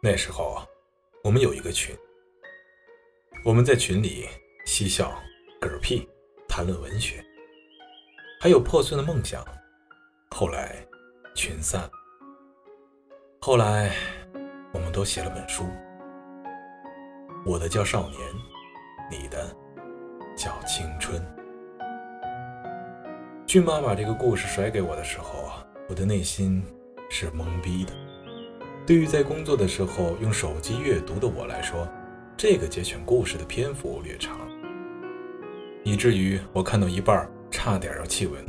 那时候，我们有一个群，我们在群里嬉笑、嗝屁、谈论文学，还有破碎的梦想。后来，群散。后来，我们都写了本书，我的叫少年，你的叫青春。俊妈把这个故事甩给我的时候，我的内心是懵逼的。对于在工作的时候用手机阅读的我来说，这个节选故事的篇幅略长，以至于我看到一半差点要弃文。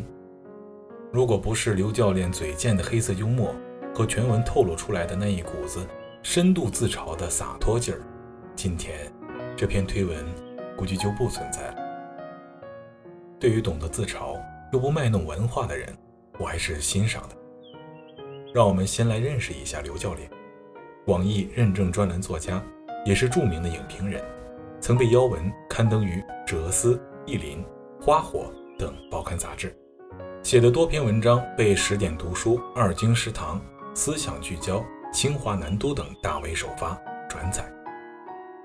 如果不是刘教练嘴贱的黑色幽默和全文透露出来的那一股子深度自嘲的洒脱劲儿，今天这篇推文估计就不存在了。对于懂得自嘲。又不卖弄文化的人，我还是欣赏的。让我们先来认识一下刘教练，网易认证专栏作家，也是著名的影评人，曾被邀文刊登于《哲思》《意林》《花火》等报刊杂志，写的多篇文章被十点读书、二经食堂、思想聚焦、清华南都等大 V 首发转载。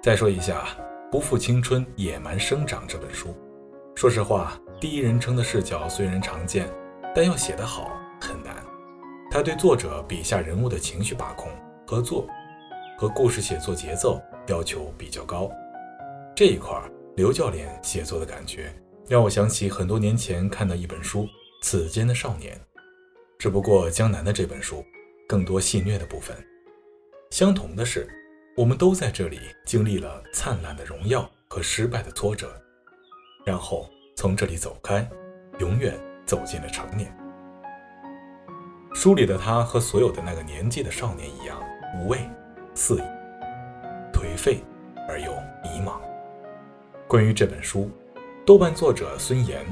再说一下《不负青春，野蛮生长》这本书，说实话。第一人称的视角虽然常见，但要写得好很难。他对作者笔下人物的情绪把控、合作和故事写作节奏要求比较高。这一块，刘教练写作的感觉让我想起很多年前看的一本书《此间的少年》，只不过江南的这本书更多戏谑的部分。相同的是，我们都在这里经历了灿烂的荣耀和失败的挫折，然后。从这里走开，永远走进了成年。书里的他和所有的那个年纪的少年一样，无畏、肆意、颓废而又迷茫。关于这本书，豆瓣作者孙岩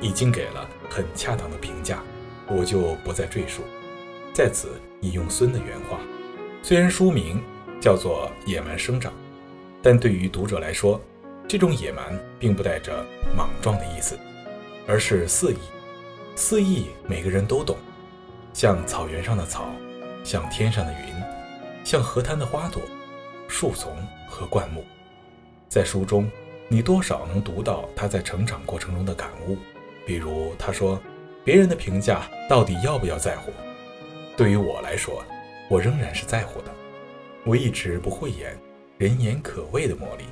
已经给了很恰当的评价，我就不再赘述。在此引用孙的原话：虽然书名叫做《野蛮生长》，但对于读者来说，这种野蛮并不带着莽撞的意思，而是肆意。肆意，每个人都懂，像草原上的草，像天上的云，像河滩的花朵、树丛和灌木。在书中，你多少能读到他在成长过程中的感悟。比如，他说：“别人的评价到底要不要在乎？对于我来说，我仍然是在乎的。我一直不会演人言可畏的魔力。”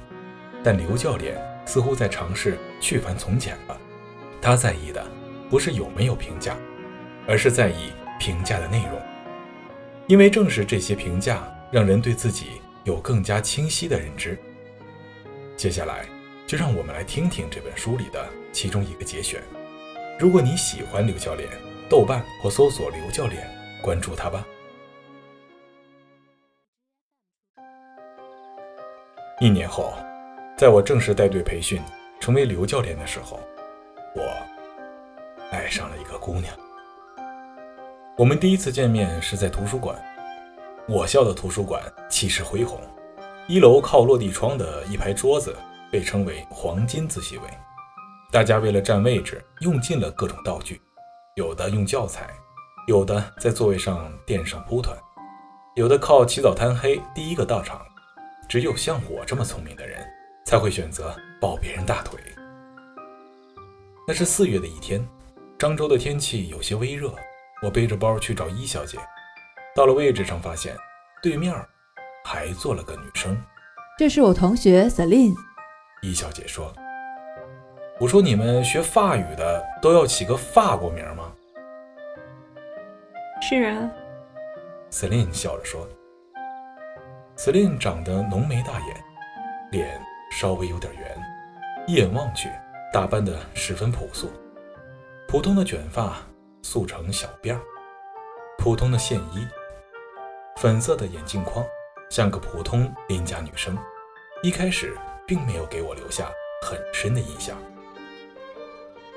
但刘教练似乎在尝试去繁从简了。他在意的不是有没有评价，而是在意评价的内容。因为正是这些评价，让人对自己有更加清晰的认知。接下来，就让我们来听听这本书里的其中一个节选。如果你喜欢刘教练，豆瓣或搜索刘教练，关注他吧。一年后。在我正式带队培训，成为刘教练的时候，我爱上了一个姑娘。我们第一次见面是在图书馆，我校的图书馆气势恢宏，一楼靠落地窗的一排桌子被称为“黄金自习位”，大家为了占位置用尽了各种道具，有的用教材，有的在座位上垫上蒲团，有的靠起早贪黑第一个到场。只有像我这么聪明的人。才会选择抱别人大腿。那是四月的一天，漳州的天气有些微热。我背着包去找伊小姐，到了位置上，发现对面还坐了个女生。这是我同学 Celine。伊小姐说：“我说你们学法语的都要起个法国名吗？”“是啊。”Celine 笑着说。Celine 长得浓眉大眼，脸。稍微有点圆，一眼望去，打扮得十分朴素。普通的卷发速成小辫儿，普通的线衣，粉色的眼镜框，像个普通邻家女生。一开始并没有给我留下很深的印象。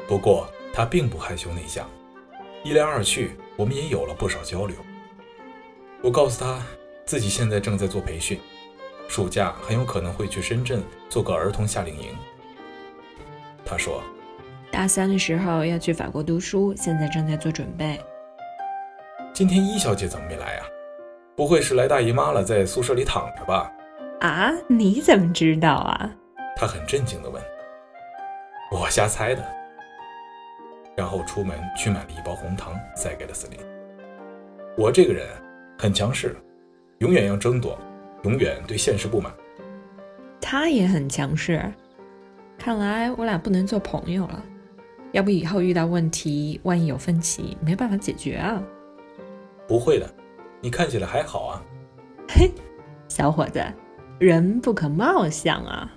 不过她并不害羞内向，一来二去，我们也有了不少交流。我告诉她，自己现在正在做培训。暑假很有可能会去深圳做个儿童夏令营。他说，大三的时候要去法国读书，现在正在做准备。今天一小姐怎么没来啊？不会是来大姨妈了，在宿舍里躺着吧？啊，你怎么知道啊？他很震惊地问。我瞎猜的。然后出门去买了一包红糖，塞给了司令。我这个人很强势，永远要争夺，永远对现实不满。他也很强势，看来我俩不能做朋友了。要不以后遇到问题，万一有分歧，没办法解决啊？不会的，你看起来还好啊。嘿，小伙子，人不可貌相啊。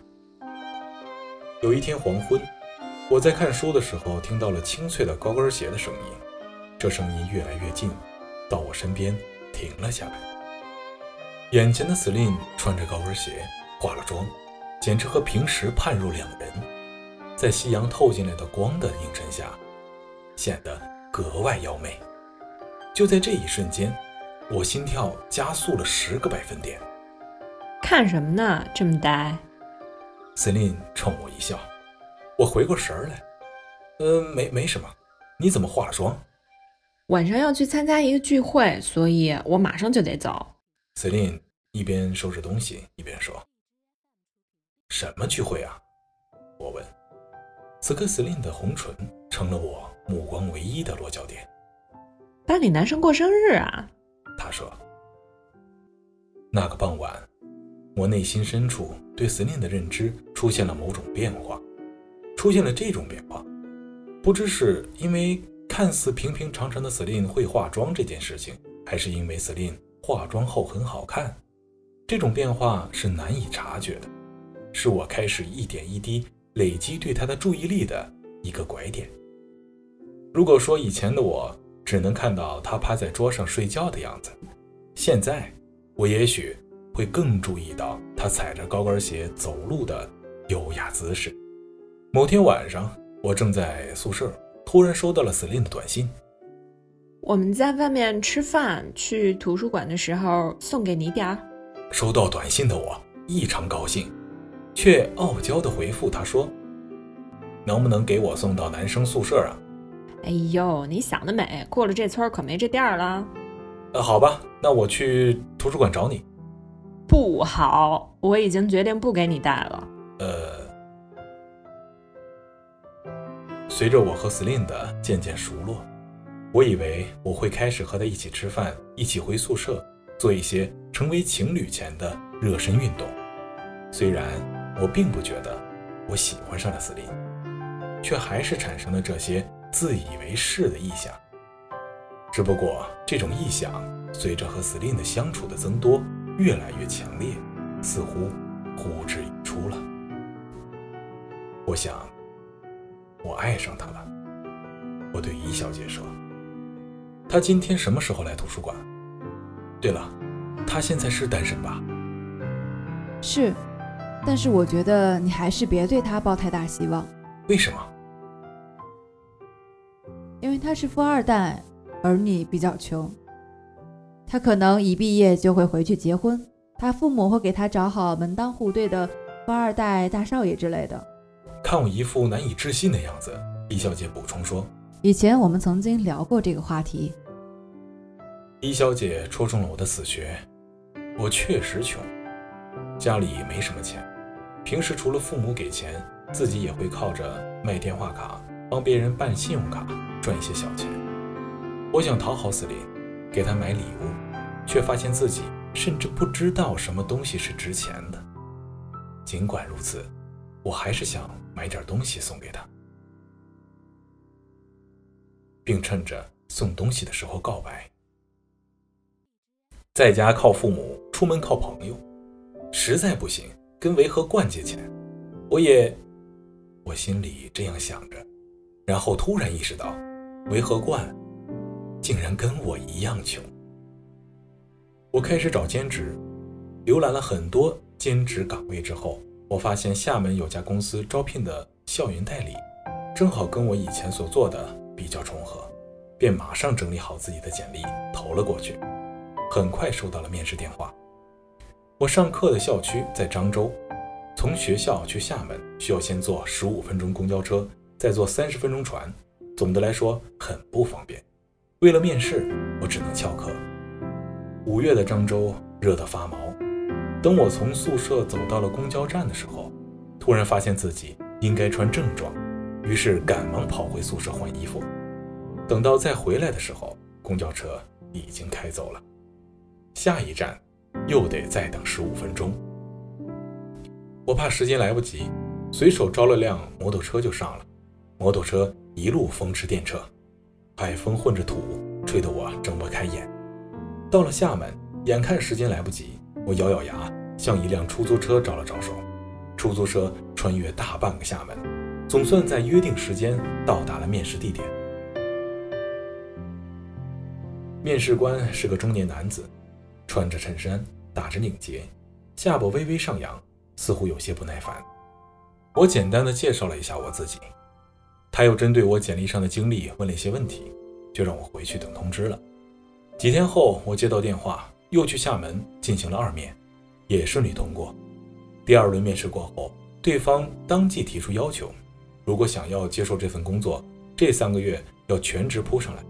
有一天黄昏，我在看书的时候，听到了清脆的高跟鞋的声音。这声音越来越近，到我身边停了下来。眼前的司令穿着高跟鞋，化了妆，简直和平时判若两人。在夕阳透进来的光的映衬下，显得格外妖媚。就在这一瞬间，我心跳加速了十个百分点。看什么呢？这么呆？司令冲我一笑，我回过神儿来，呃，没没什么。你怎么化了妆？晚上要去参加一个聚会，所以我马上就得走。司令一边收拾东西一边说：“什么聚会啊？”我问。此刻司令的红唇成了我目光唯一的落脚点。班里男生过生日啊？他说。那个傍晚，我内心深处对司令的认知出现了某种变化，出现了这种变化，不知是因为看似平平常常的司令会化妆这件事情，还是因为司令化妆后很好看。这种变化是难以察觉的，是我开始一点一滴。累积对他的注意力的一个拐点。如果说以前的我只能看到他趴在桌上睡觉的样子，现在我也许会更注意到他踩着高跟鞋走路的优雅姿势。某天晚上，我正在宿舍，突然收到了 Celine 的短信：“我们在外面吃饭，去图书馆的时候送给你点儿。”收到短信的我异常高兴。却傲娇的回复他说：“能不能给我送到男生宿舍啊？”哎呦，你想得美！过了这村可没这店了。呃，好吧，那我去图书馆找你。不好，我已经决定不给你带了。呃，随着我和 Celine 的渐渐熟络，我以为我会开始和他一起吃饭，一起回宿舍，做一些成为情侣前的热身运动。虽然。我并不觉得我喜欢上了司令，却还是产生了这些自以为是的臆想。只不过这种臆想随着和司令的相处的增多，越来越强烈，似乎呼之欲出了。我想，我爱上他了。我对于小姐说：“他今天什么时候来图书馆？对了，他现在是单身吧？”是。但是我觉得你还是别对他抱太大希望。为什么？因为他是富二代，而你比较穷。他可能一毕业就会回去结婚，他父母会给他找好门当户对的富二代大少爷之类的。看我一副难以置信的样子，李小姐补充说：“以前我们曾经聊过这个话题。”李小姐戳中了我的死穴。我确实穷，家里没什么钱。平时除了父母给钱，自己也会靠着卖电话卡，帮别人办信用卡赚一些小钱。我想讨好司令，给他买礼物，却发现自己甚至不知道什么东西是值钱的。尽管如此，我还是想买点东西送给他，并趁着送东西的时候告白。在家靠父母，出门靠朋友，实在不行。跟维和冠借钱，我也，我心里这样想着，然后突然意识到，维和冠竟然跟我一样穷。我开始找兼职，浏览了很多兼职岗位之后，我发现厦门有家公司招聘的校园代理，正好跟我以前所做的比较重合，便马上整理好自己的简历投了过去，很快收到了面试电话。我上课的校区在漳州，从学校去厦门需要先坐十五分钟公交车，再坐三十分钟船，总的来说很不方便。为了面试，我只能翘课。五月的漳州热得发毛。等我从宿舍走到了公交站的时候，突然发现自己应该穿正装，于是赶忙跑回宿舍换衣服。等到再回来的时候，公交车已经开走了。下一站又得再等十五分钟。我怕时间来不及，随手招了辆摩托车就上了。摩托车一路风驰电掣，海风混着土，吹得我睁不开眼。到了厦门，眼看时间来不及，我咬咬牙向一辆出租车招了招手。出租车穿越大半个厦门，总算在约定时间到达了面试地点。面试官是个中年男子，穿着衬衫，打着领结，下巴微微上扬，似乎有些不耐烦。我简单的介绍了一下我自己。他又针对我简历上的经历问了一些问题，就让我回去等通知了。几天后，我接到电话，又去厦门进行了二面，也顺利通过。第二轮面试过后，对方当即提出要求：如果想要接受这份工作，这三个月要全职扑上来，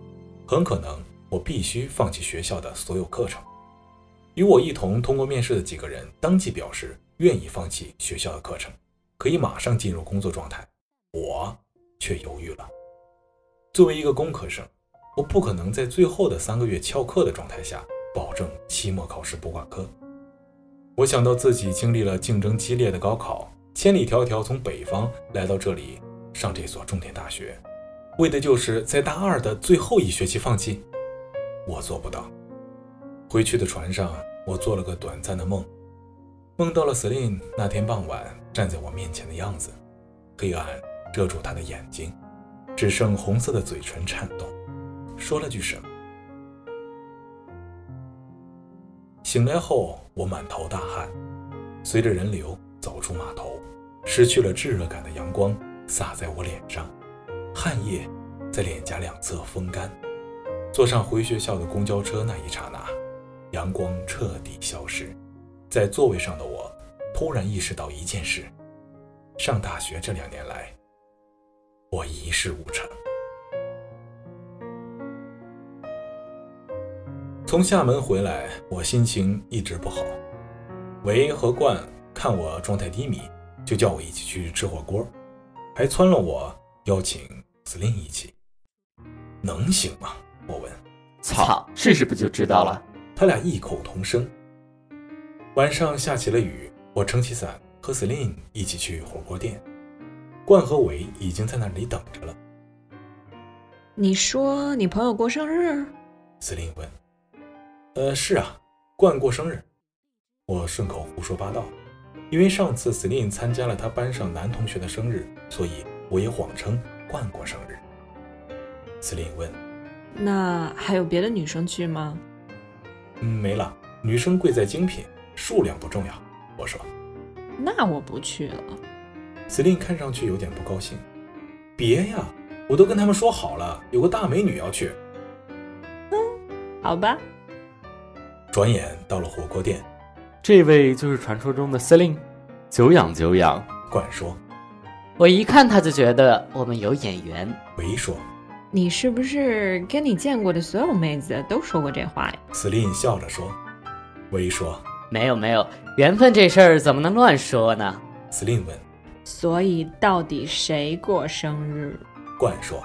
很可能我必须放弃学校的所有课程。与我一同通过面试的几个人当即表示愿意放弃学校的课程，可以马上进入工作状态。我。却犹豫了。作为一个工科生，我不可能在最后的三个月翘课的状态下保证期末考试不挂科。我想到自己经历了竞争激烈的高考，千里迢迢从北方来到这里上这所重点大学，为的就是在大二的最后一学期放弃。我做不到。回去的船上，我做了个短暂的梦，梦到了 Celine 那天傍晚站在我面前的样子，黑暗。遮住他的眼睛，只剩红色的嘴唇颤动，说了句什么。醒来后，我满头大汗，随着人流走出码头，失去了炙热感的阳光洒在我脸上，汗液在脸颊两侧风干。坐上回学校的公交车那一刹那，阳光彻底消失，在座位上的我突然意识到一件事：上大学这两年来。我一事无成。从厦门回来，我心情一直不好。维和冠看我状态低迷，就叫我一起去吃火锅，还撺了我邀请司令一起。能行吗？我问。操，试试不就知道了。他俩异口同声。晚上下起了雨，我撑起伞和司令一起去火锅店。冠和伟已经在那里等着了。你说你朋友过生日？司令问。呃，是啊，冠过生日。我顺口胡说八道，因为上次司令参加了他班上男同学的生日，所以我也谎称冠过生日。司令问。那还有别的女生去吗？嗯，没了。女生贵在精品，数量不重要。我说。那我不去了。司令看上去有点不高兴。别呀，我都跟他们说好了，有个大美女要去。嗯，好吧。转眼到了火锅店，这位就是传说中的司令，久仰久仰。管说：“我一看他就觉得我们有眼缘。”维说：“你是不是跟你见过的所有妹子都说过这话呀？”司令笑着说：“维说，没有没有，缘分这事儿怎么能乱说呢？”司令问。所以到底谁过生日？冠说：“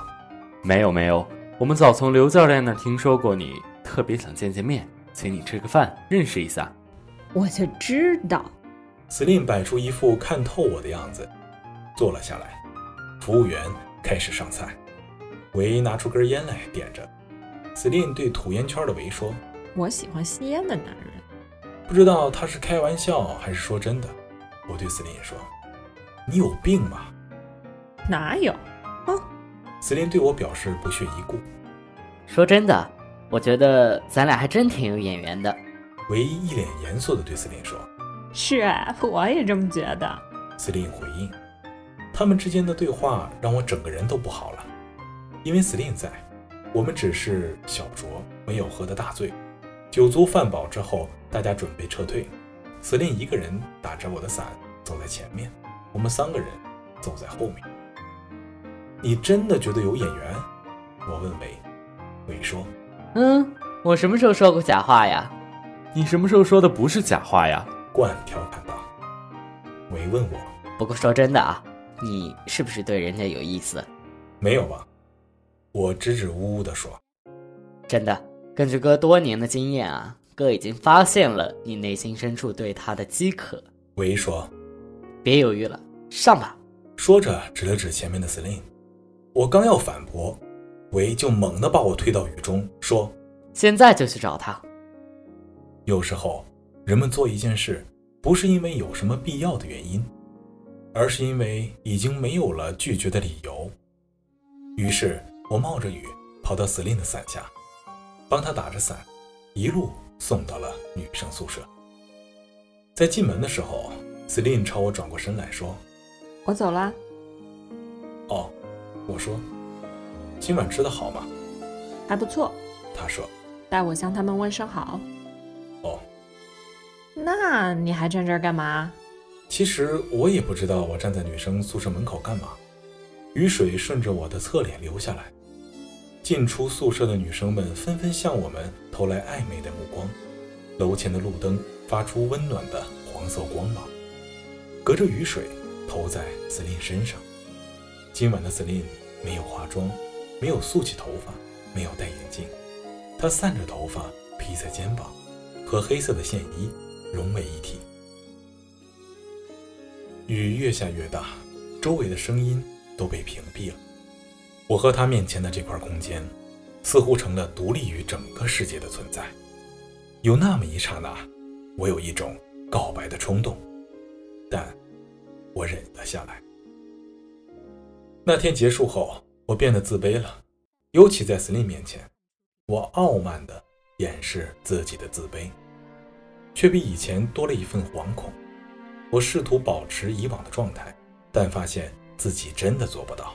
没有没有，我们早从刘教练那听说过你，特别想见见面，请你吃个饭，认识一下。”我就知道。司令摆出一副看透我的样子，坐了下来。服务员开始上菜，维拿出根烟来点着。司令对吐烟圈的维说：“我喜欢吸烟的男人。”不知道他是开玩笑还是说真的。我对司令说。你有病吧？哪有？啊！司令对我表示不屑一顾。说真的，我觉得咱俩还真挺有眼缘的。唯一一脸严肃的对司令说：“是啊，我也这么觉得。”司令回应。他们之间的对话让我整个人都不好了，因为司令在，我们只是小酌，没有喝的大醉。酒足饭饱之后，大家准备撤退，司令一个人打着我的伞走在前面。我们三个人走在后面。你真的觉得有眼缘？我问韦，韦说：“嗯，我什么时候说过假话呀？”你什么时候说的不是假话呀？冠调侃道。韦问我不过说真的啊，你是不是对人家有意思？没有吧？我支支吾吾地说。真的，根据哥多年的经验啊，哥已经发现了你内心深处对他的饥渴。维说。别犹豫了，上吧。说着指了指前面的司令。我刚要反驳，维就猛地把我推到雨中，说：“现在就去找他。”有时候，人们做一件事，不是因为有什么必要的原因，而是因为已经没有了拒绝的理由。于是我冒着雨跑到司令的伞下，帮他打着伞，一路送到了女生宿舍。在进门的时候，司令朝我转过身来说：“我走了。”哦。我说：“今晚吃的好吗？”“还不错。”他说：“代我向他们问声好。”“哦。”“那你还站这儿干嘛？”其实我也不知道我站在女生宿舍门口干嘛。雨水顺着我的侧脸流下来，进出宿舍的女生们纷纷向我们投来暧昧的目光。楼前的路灯发出温暖的黄色光芒，隔着雨水投在司令身上。今晚的司令。没有化妆，没有束起头发，没有戴眼镜，他散着头发披在肩膀，和黑色的线衣融为一体。雨越下越大，周围的声音都被屏蔽了。我和他面前的这块空间，似乎成了独立于整个世界的存在。有那么一刹那，我有一种告白的冲动，但我忍了下来。那天结束后，我变得自卑了，尤其在司令面前，我傲慢地掩饰自己的自卑，却比以前多了一份惶恐。我试图保持以往的状态，但发现自己真的做不到。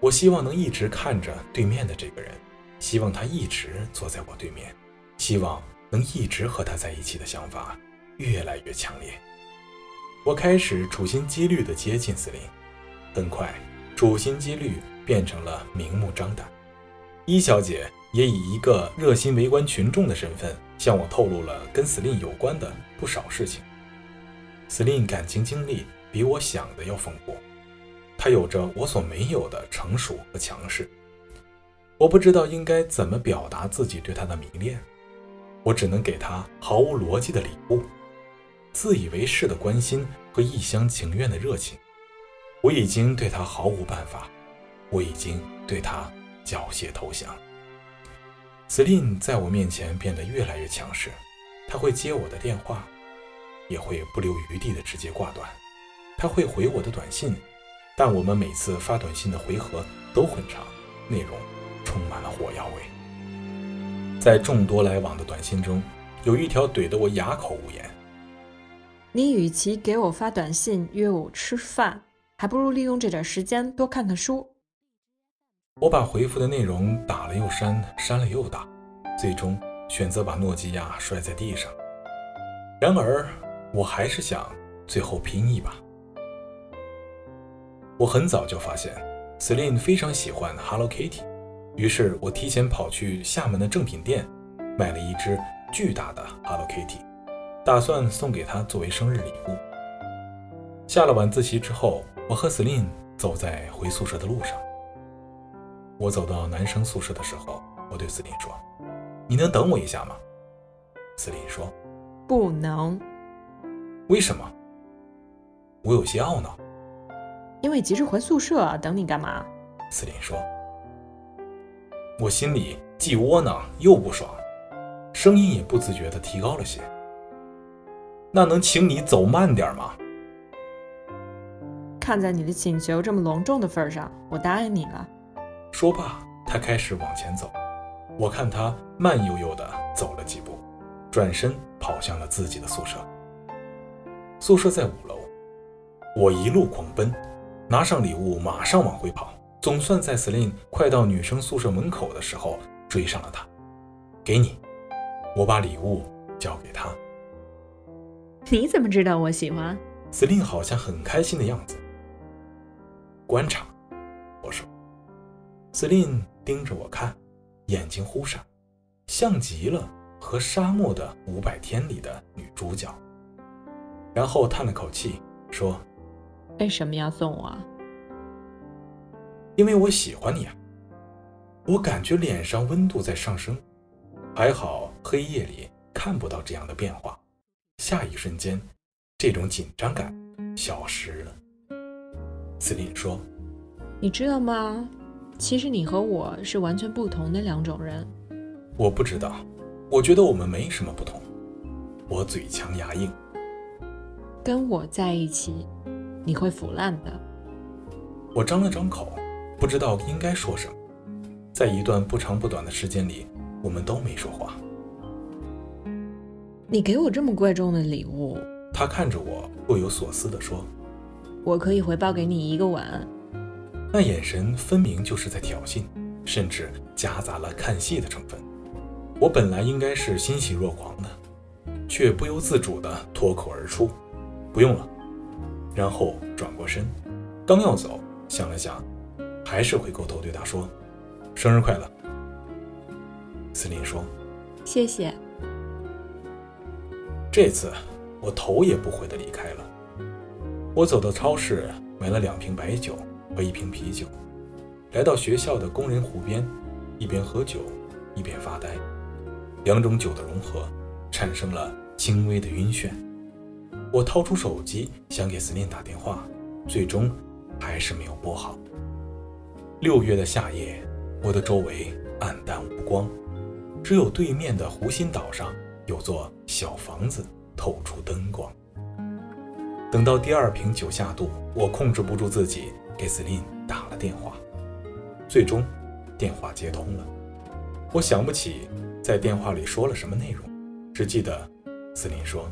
我希望能一直看着对面的这个人，希望他一直坐在我对面，希望能一直和他在一起的想法越来越强烈。我开始处心积虑地接近司令，很快。处心积虑变成了明目张胆，伊小姐也以一个热心围观群众的身份向我透露了跟司令有关的不少事情。司令感情经历比我想的要丰富，他有着我所没有的成熟和强势。我不知道应该怎么表达自己对他的迷恋，我只能给他毫无逻辑的礼物，自以为是的关心和一厢情愿的热情。我已经对他毫无办法，我已经对他缴械投降。司令在我面前变得越来越强势，他会接我的电话，也会不留余地的直接挂断。他会回我的短信，但我们每次发短信的回合都很长，内容充满了火药味。在众多来往的短信中，有一条怼得我哑口无言：“你与其给我发短信约我吃饭。”还不如利用这点时间多看看书。我把回复的内容打了又删，删了又打，最终选择把诺基亚摔在地上。然而，我还是想最后拼一把。我很早就发现 c e l i n e 非常喜欢 Hello Kitty，于是我提前跑去厦门的正品店，买了一只巨大的 Hello Kitty，打算送给她作为生日礼物。下了晚自习之后。我和司令走在回宿舍的路上。我走到男生宿舍的时候，我对司令说：“你能等我一下吗？”司令说：“不能。”为什么？我有些懊恼。因为急着回宿舍，等你干嘛？司令说。我心里既窝囊又不爽，声音也不自觉地提高了些。那能请你走慢点吗？看在你的请求这么隆重的份上，我答应你了。说罢，他开始往前走。我看他慢悠悠地走了几步，转身跑向了自己的宿舍。宿舍在五楼，我一路狂奔，拿上礼物马上往回跑，总算在 Celine 快到女生宿舍门口的时候追上了他。给你，我把礼物交给他。你怎么知道我喜欢？Celine 好像很开心的样子。观察，我说。司令盯着我看，眼睛忽闪，像极了和沙漠的五百天里的女主角。然后叹了口气说：“为什么要送我啊？因为我喜欢你啊。”我感觉脸上温度在上升，还好黑夜里看不到这样的变化。下一瞬间，这种紧张感消失了。司令说：“你知道吗？其实你和我是完全不同的两种人。”我不知道，我觉得我们没什么不同。我嘴强牙硬。跟我在一起，你会腐烂的。我张了张口，不知道应该说什么。在一段不长不短的时间里，我们都没说话。你给我这么贵重的礼物，他看着我，若有所思地说：“我可以回报给你一个吻。”那眼神分明就是在挑衅，甚至夹杂了看戏的成分。我本来应该是欣喜若狂的，却不由自主地脱口而出：“不用了。”然后转过身，刚要走，想了想，还是回过头对他说。生日快乐，司令说：“谢谢。”这次我头也不回的离开了。我走到超市买了两瓶白酒和一瓶啤酒，来到学校的工人湖边，一边喝酒一边发呆。两种酒的融合产生了轻微的晕眩。我掏出手机想给司令打电话，最终还是没有拨好。六月的夏夜。我的周围暗淡无光，只有对面的湖心岛上有座小房子透出灯光。等到第二瓶酒下肚，我控制不住自己，给司令打了电话。最终，电话接通了。我想不起在电话里说了什么内容，只记得司令说：“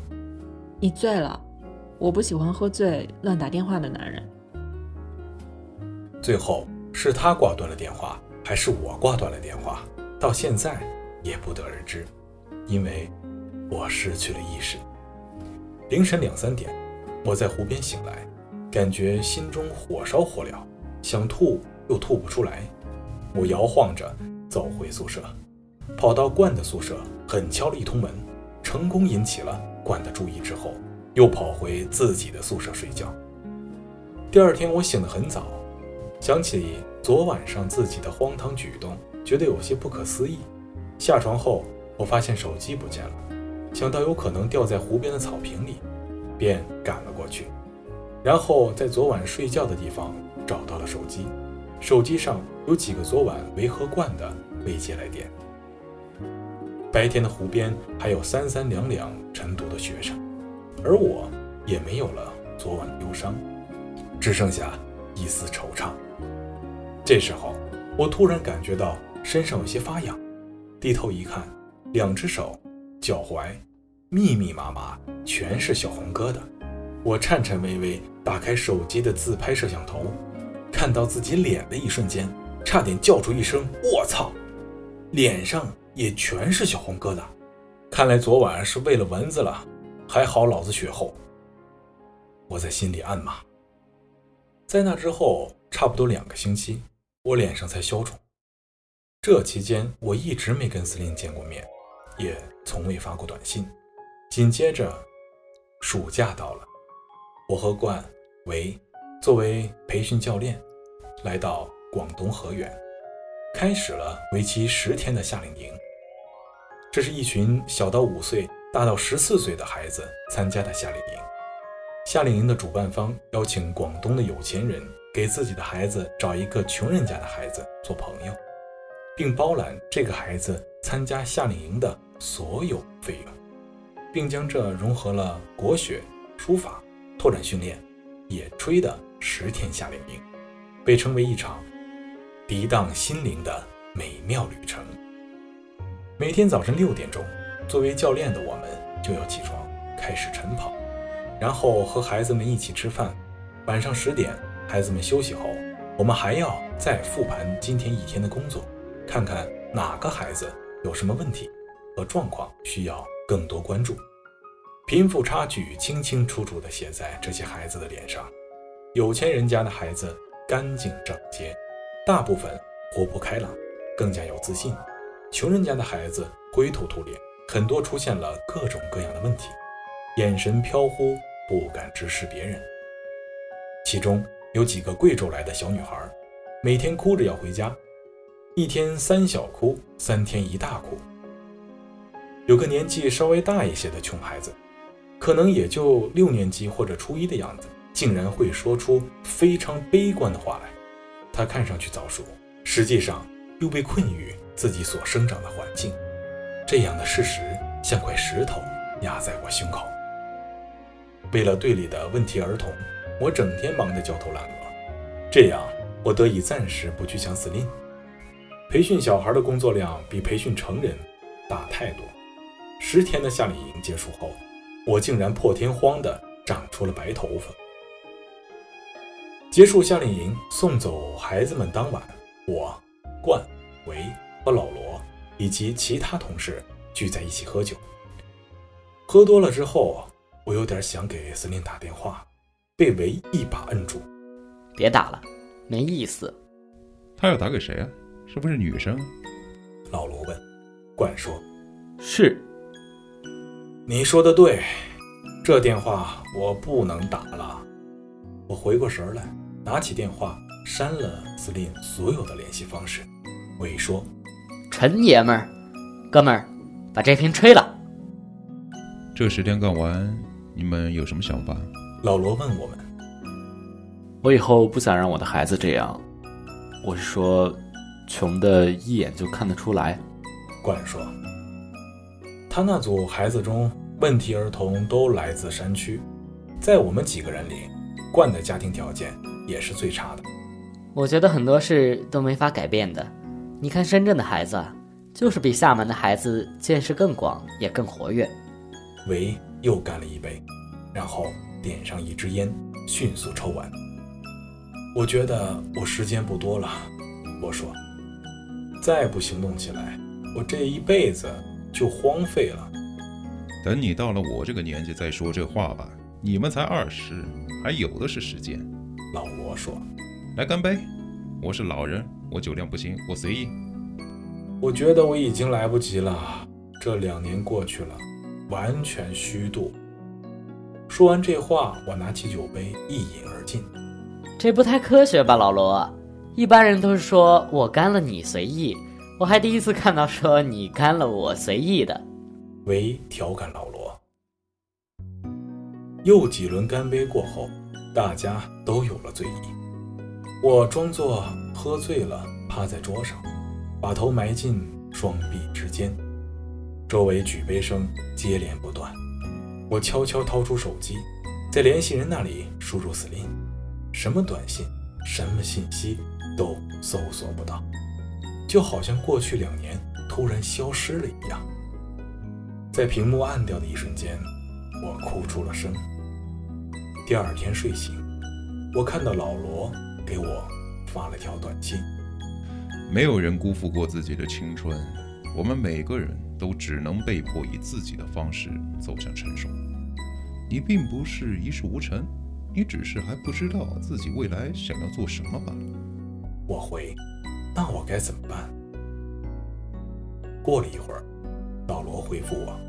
你醉了，我不喜欢喝醉乱打电话的男人。”最后是他挂断了电话。还是我挂断了电话，到现在也不得而知，因为我失去了意识。凌晨两三点，我在湖边醒来，感觉心中火烧火燎，想吐又吐不出来。我摇晃着走回宿舍，跑到冠的宿舍，狠敲了一通门，成功引起了冠的注意之后，又跑回自己的宿舍睡觉。第二天我醒得很早，想起。昨晚上自己的荒唐举动，觉得有些不可思议。下床后，我发现手机不见了，想到有可能掉在湖边的草坪里，便赶了过去。然后在昨晚睡觉的地方找到了手机，手机上有几个昨晚维和冠的未接来电。白天的湖边还有三三两两晨读的学生，而我也没有了昨晚的忧伤，只剩下一丝惆怅。这时候，我突然感觉到身上有些发痒，低头一看，两只手、脚踝密密麻麻全是小红疙瘩。我颤颤巍巍打开手机的自拍摄像头，看到自己脸的一瞬间，差点叫出一声“我操”！脸上也全是小红疙瘩，看来昨晚是喂了蚊子了，还好老子血厚。我在心里暗骂。在那之后，差不多两个星期。我脸上才消肿。这期间，我一直没跟司令见过面，也从未发过短信。紧接着，暑假到了，我和冠维作为培训教练，来到广东河源，开始了为期十天的夏令营。这是一群小到五岁、大到十四岁的孩子参加的夏令营。夏令营的主办方邀请广东的有钱人。给自己的孩子找一个穷人家的孩子做朋友，并包揽这个孩子参加夏令营的所有费用，并将这融合了国学、书法、拓展训练、野炊的十天夏令营，被称为一场涤荡心灵的美妙旅程。每天早晨六点钟，作为教练的我们就要起床开始晨跑，然后和孩子们一起吃饭，晚上十点。孩子们休息后，我们还要再复盘今天一天的工作，看看哪个孩子有什么问题和状况需要更多关注。贫富差距清清楚楚地写在这些孩子的脸上。有钱人家的孩子干净整洁，大部分活泼开朗，更加有自信；穷人家的孩子灰头土脸，很多出现了各种各样的问题，眼神飘忽，不敢直视别人。其中有几个贵州来的小女孩，每天哭着要回家，一天三小哭，三天一大哭。有个年纪稍微大一些的穷孩子，可能也就六年级或者初一的样子，竟然会说出非常悲观的话来。他看上去早熟，实际上又被困于自己所生长的环境。这样的事实像块石头压在我胸口。为了队里的问题儿童，我整天忙得焦头烂额。这样，我得以暂时不去想司令。培训小孩的工作量比培训成人大太多。十天的夏令营结束后，我竟然破天荒地长出了白头发。结束夏令营，送走孩子们当晚，我、冠、维和老罗。以及其他同事聚在一起喝酒，喝多了之后，我有点想给司令打电话，被维一把摁住：“别打了，没意思。”他要打给谁啊？是不是女生？老罗问。管说：“是。”你说的对，这电话我不能打了。我回过神来，拿起电话删了司令所有的联系方式。维说。陈爷们儿，哥们儿，把这瓶吹了。这十天干完，你们有什么想法？老罗问我们。我以后不想让我的孩子这样。我是说，穷的一眼就看得出来。冠说，他那组孩子中，问题儿童都来自山区，在我们几个人里，冠的家庭条件也是最差的。我觉得很多事都没法改变的。你看深圳的孩子，就是比厦门的孩子见识更广，也更活跃。维又干了一杯，然后点上一支烟，迅速抽完。我觉得我时间不多了，我说，再不行动起来，我这一辈子就荒废了。等你到了我这个年纪再说这话吧。你们才二十，还有的是时间。老罗说：“来干杯，我是老人。”我酒量不行，我随意。我觉得我已经来不及了，这两年过去了，完全虚度。说完这话，我拿起酒杯一饮而尽。这不太科学吧，老罗？一般人都是说我干了你随意，我还第一次看到说你干了我随意的。唯调侃老罗。又几轮干杯过后，大家都有了醉意。我装作喝醉了，趴在桌上，把头埋进双臂之间。周围举杯声接连不断。我悄悄掏出手机，在联系人那里输入司令，什么短信、什么信息都搜索不到，就好像过去两年突然消失了一样。在屏幕暗掉的一瞬间，我哭出了声。第二天睡醒，我看到老罗。给我发了条短信。没有人辜负过自己的青春，我们每个人都只能被迫以自己的方式走向成熟。你并不是一事无成，你只是还不知道自己未来想要做什么罢了。我回，那我该怎么办？过了一会儿，老罗回复我：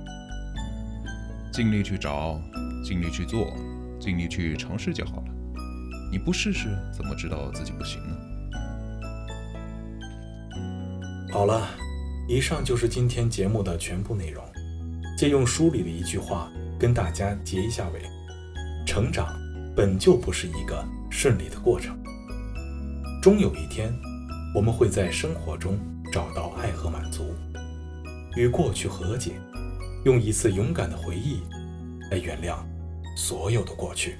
尽力去找，尽力去做，尽力去尝试就好了。你不试试，怎么知道自己不行呢？好了，以上就是今天节目的全部内容。借用书里的一句话，跟大家结一下尾：成长本就不是一个顺利的过程，终有一天，我们会在生活中找到爱和满足，与过去和解，用一次勇敢的回忆来原谅所有的过去。